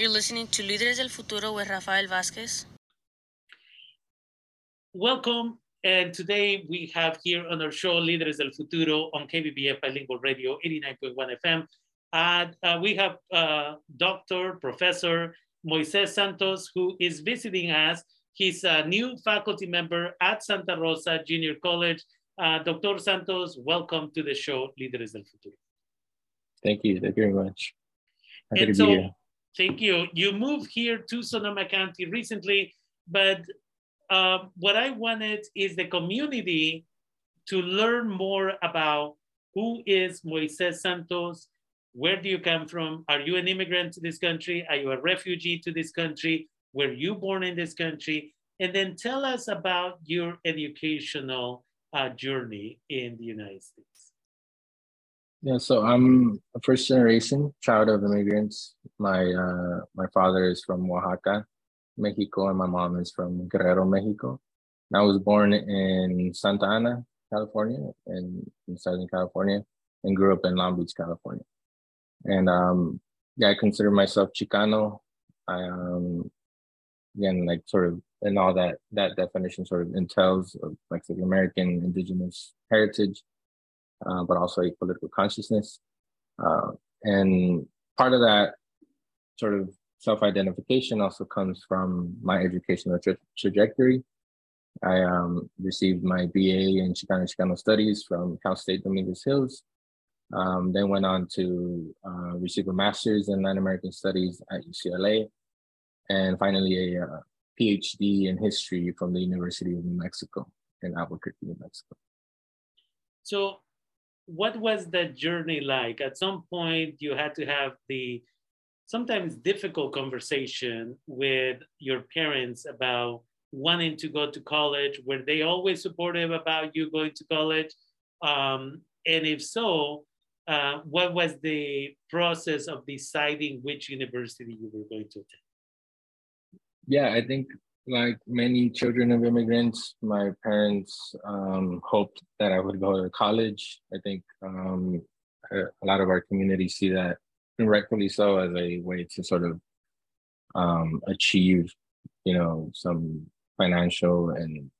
You're listening to Líderes del Futuro with Rafael Vázquez. Welcome. And today we have here on our show Líderes del Futuro on KBBF Bilingual Radio 89.1 FM. And uh, we have uh, Dr. Professor Moises Santos, who is visiting us. He's a new faculty member at Santa Rosa Junior College. Uh, Dr. Santos, welcome to the show Líderes del Futuro. Thank you. Thank you very much. Happy and so, thank you. You moved here to Sonoma County recently, but uh, what I wanted is the community to learn more about who is Moises Santos, where do you come from? Are you an immigrant to this country? Are you a refugee to this country? Were you born in this country? And then tell us about your educational uh, journey in the United States. Yeah, so I'm a first generation child of immigrants. My uh, my father is from Oaxaca, Mexico, and my mom is from Guerrero, Mexico. And I was born in Santa Ana, California, in, in Southern California, and grew up in Long Beach, California. And um, yeah, I consider myself Chicano. I um, again, like sort of, and all that that definition sort of entails of Mexican American indigenous heritage uh, but also a political consciousness. Uh, and part of that sort of self-identification also comes from my educational tra- trajectory. I um, received my BA in Chicano Chicano Studies from Cal State Dominguez Hills. Um, then went on to uh, receive a master's in Latin American Studies at UCLA, and finally a uh, PhD in history from the University of New Mexico in Albuquerque, New Mexico. So what was that journey like? At some point, you had to have the sometimes difficult conversation with your parents about wanting to go to college. Were they always supportive about you going to college? Um, and if so, uh, what was the process of deciding which university you were going to attend? Yeah, I think like many children of immigrants, my parents um, hoped that I would go to college. I think um, a, lot of our community see that, and rightfully so, as a way to sort of um, achieve, you know, some financial and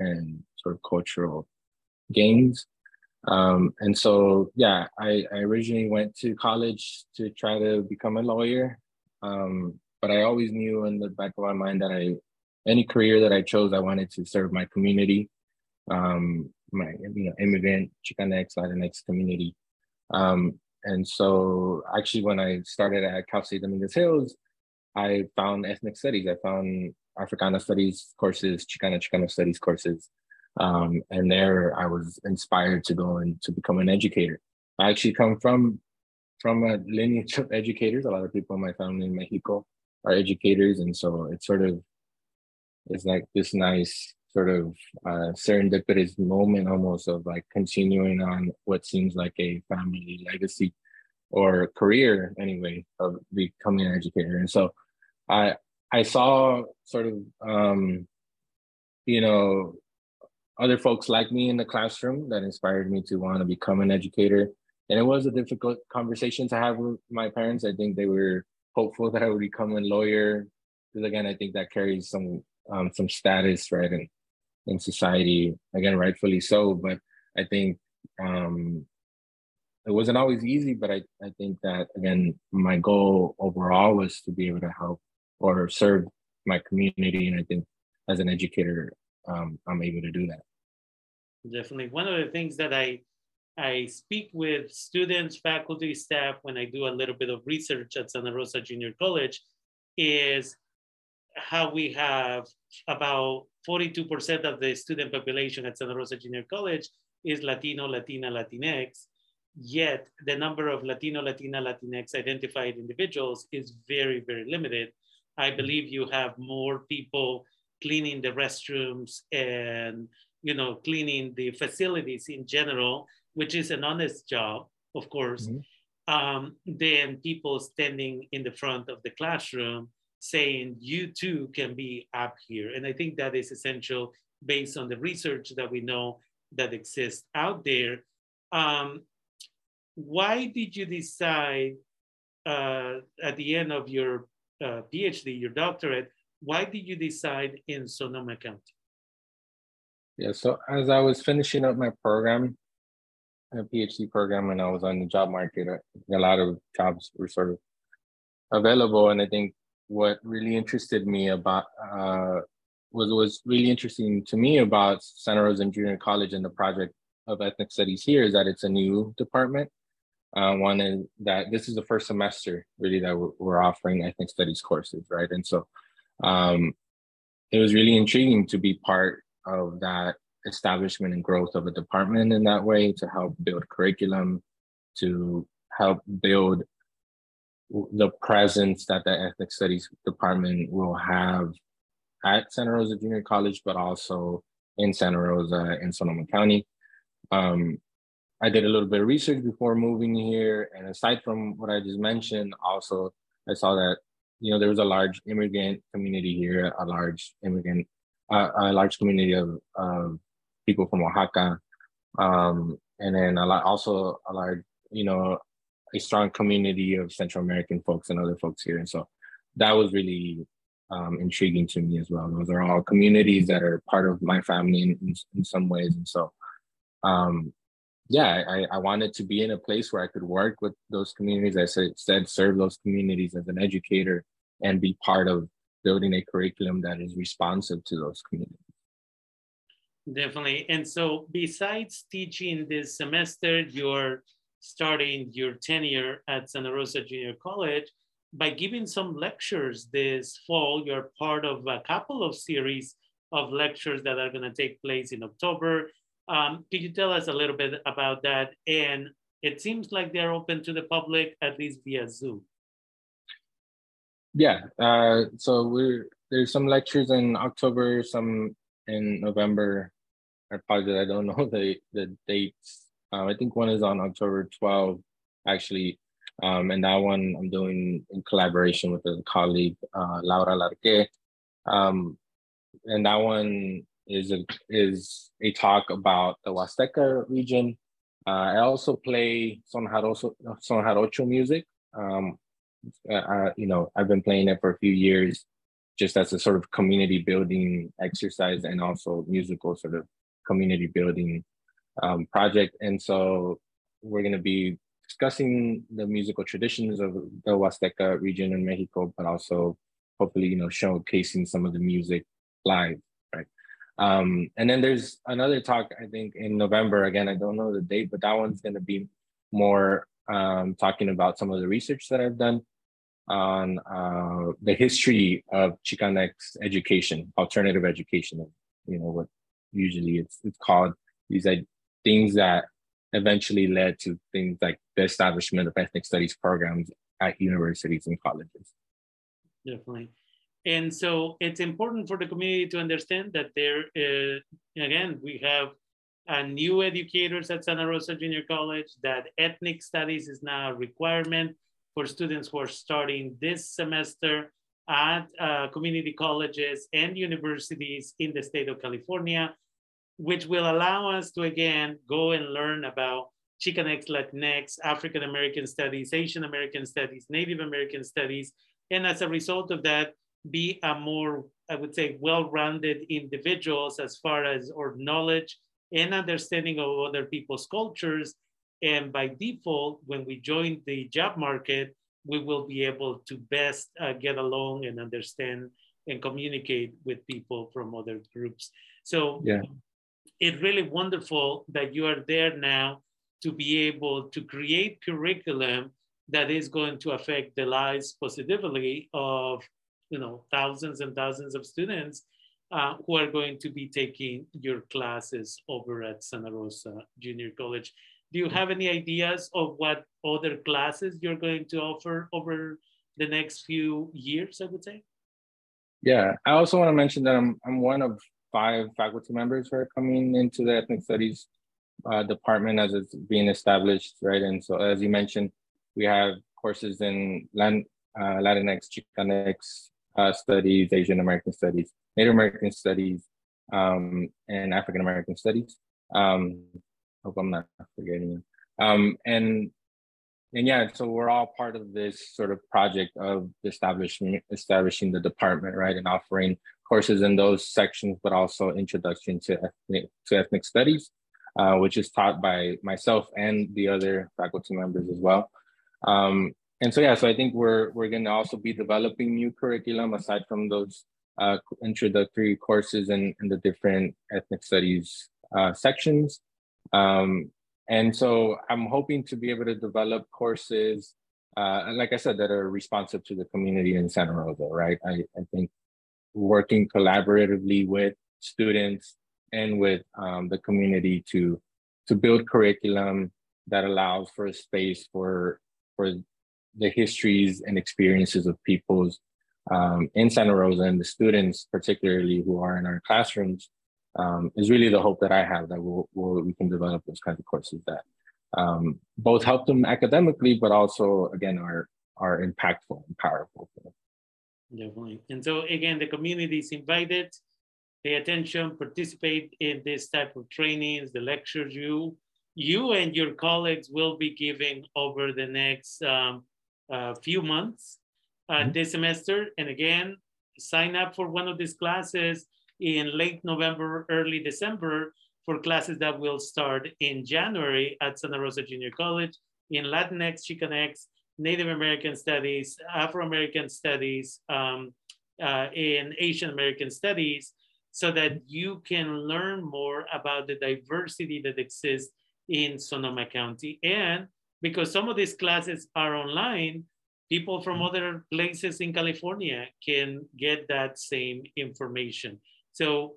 and sort of cultural gains. Um, and so, yeah, I, I originally went to college to try to become a lawyer. Um, but I always knew in the back of my mind that I any career that I chose, I wanted to serve my community, um, my you know immigrant Chicanx Latinx community. Um, and so actually when I started at Cal State Dominguez Hills, I found ethnic studies. I found Africana studies courses, Chicana Chicano studies courses. Um, and there I was inspired to go and to become an educator. I actually come from from a lineage of educators. A lot of people in my family in Mexico are educators, and so it sort of it's like this nice sort of uh, serendipitous moment almost of like continuing on what seems like a family legacy or career anyway of becoming an educator. And so i i saw sort of um you know other folks like me in the classroom that inspired me to want to become an educator. And it was a difficult conversation to have with my parents. I think they were hopeful that i would become a lawyer. Because again i think that carries some um, some status, right, in, in society. Again, rightfully so. But I think um, it wasn't always easy, but I, I think that, again, my goal overall was to be able to help or serve my community. And I think as an educator, um, I'm able to do that. Definitely. One of the things that I I speak with students, faculty, staff when I do a little bit of research at Santa Rosa Junior College is how we have about 42% of the student population at Santa Rosa Junior College is Latino, Latina, Latinx, yet the number of Latino, Latina, Latinx identified individuals is very, very limited. I believe you have more people cleaning the restrooms and you know cleaning the facilities in general, which is an honest job, of course, mm-hmm. um, than people standing in the front of the classroom saying you too can be up here. And I think that is essential based on the research that we know that exists out there. Um, why did you decide uh, at the end of your uh, PhD, your doctorate, why did you decide in Sonoma County? Yeah, so as I was finishing up my program, a PhD program, and I was on the job market, a lot of jobs were sort of available. And I think what really interested me about uh, was was really interesting to me about Santa Rosa Junior College and the project of ethnic studies here is that it's a new department. Uh, one is that this is the first semester really that we're, we're offering ethnic studies courses, right? And so um, it was really intriguing to be part of that establishment and growth of a department in that way to help build curriculum, to help build the presence that the ethnic studies department will have at Santa Rosa Junior College, but also in Santa Rosa in Sonoma County. Um, I did a little bit of research before moving here, and aside from what I just mentioned, also I saw that you know there was a large immigrant community here, a large immigrant, uh, a large community of, of people from Oaxaca, um, and then a lot also a large you know a strong community of Central American folks and other folks here, and so that was really um, intriguing to me as well. Those are all communities that are part of my family in, in, in some ways. And so, um, yeah, I, I wanted to be in a place where I could work with those communities. I said, said serve those communities as an educator and be part of building a curriculum that is responsive to those communities. Definitely. And so, besides teaching this semester, you're starting your tenure at Santa Rosa Junior College by giving some lectures this fall. You're part of a couple of series of lectures that are going to take place in October. Um, could you tell us a little bit about that? And it seems like they're open to the public, at least via Zoom. Yeah, uh, so we're there's some lectures in October, some in November. I apologize, I don't know the the dates. Um, I think one is on October 12th, actually. Um, and that one I'm doing in collaboration with a colleague, uh, Laura Larque. Um, and that one is a, is a talk about the Huasteca region. Uh, I also play son jarocho, music. Um, uh, you know, I've been playing it for a few years just as a sort of community building exercise and also musical sort of community building um, project. And so we're going to be discussing the musical traditions of the Huasteca region in Mexico, but also hopefully, you know, showcasing some of the music live, right? Um, and then there's another talk, I think, in November. Again, I don't know the date, but that one's going to be more um, talking about some of the research that I've done on uh, the history of Chicanx education, alternative education, you know, what usually it's, it's called these things that eventually led to things like the establishment of ethnic studies programs at universities and colleges. Definitely. And so it's important for the community to understand that there, uh, again, we have uh, new educators at Santa Rosa Junior College, that ethnic studies is now a requirement for students who are starting this semester at uh, community colleges and universities in the state of California which will allow us to again go and learn about Chicanx, Latinx, African American studies, Asian American studies, Native American studies, and as a result of that, be a more, I would say, well-rounded individuals as far as our knowledge and understanding of other people's cultures. And by default, when we join the job market, we will be able to best uh, get along and understand and communicate with people from other groups. So yeah it's really wonderful that you are there now to be able to create curriculum that is going to affect the lives positively of you know thousands and thousands of students uh, who are going to be taking your classes over at Santa Rosa Junior College. Do you have any ideas of what other classes you're going to offer over the next few years, I would say? Yeah, I also want to mention that I'm, I'm one of five faculty members who are coming into the ethnic studies uh, department as it's being established, right? And so, as you mentioned, we have courses in uh, Latinx, Chicanx uh, studies, Asian American studies, Native American studies, um, and African American studies. Um, hope I'm not forgetting. Um, and and yeah, so we're all part of this sort of project of establishing establishing the department, right, and offering courses in those sections, but also introduction to ethnic to ethnic studies, uh, which is taught by myself and the other faculty members as well. Um, and so yeah, so I think we're we're going to also be developing new curriculum aside from those uh, introductory courses and, and the different ethnic studies uh, sections. Um, and so I'm hoping to be able to develop courses, uh, like I said, that are responsive to the community in Santa Rosa, right? I, I think working collaboratively with students and with um, the community to to build curriculum that allows for a space for for the histories and experiences of people's um, in Santa Rosa and the students, particularly who are in our classrooms, um, is really the hope that I have that we'll, we'll, we can develop those kinds of courses that um, both help them academically, but also again are are impactful and powerful. Definitely. And so again, the community is invited. Pay attention, participate in this type of trainings, the lectures you you and your colleagues will be giving over the next um, uh, few months uh, mm-hmm. this semester. And again, sign up for one of these classes in late November, early December for classes that will start in January at Santa Rosa Junior College in Latinx, Chicanx, Native American Studies, Afro-American Studies, um, uh, in Asian American Studies, so that you can learn more about the diversity that exists in Sonoma County. And because some of these classes are online, people from mm-hmm. other places in California can get that same information. So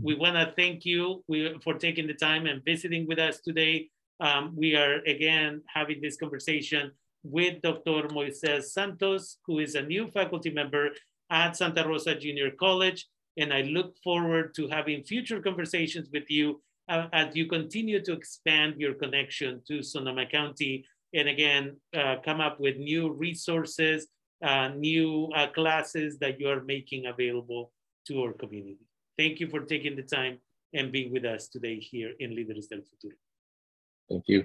we want to thank you for taking the time and visiting with us today. Um, we are again having this conversation with Dr. Moises Santos, who is a new faculty member at Santa Rosa Junior College. And I look forward to having future conversations with you uh, as you continue to expand your connection to Sonoma County. And again, uh, come up with new resources, uh, new uh, classes that you are making available to our community. Thank you for taking the time and being with us today here in Líderes del Futuro. Thank you.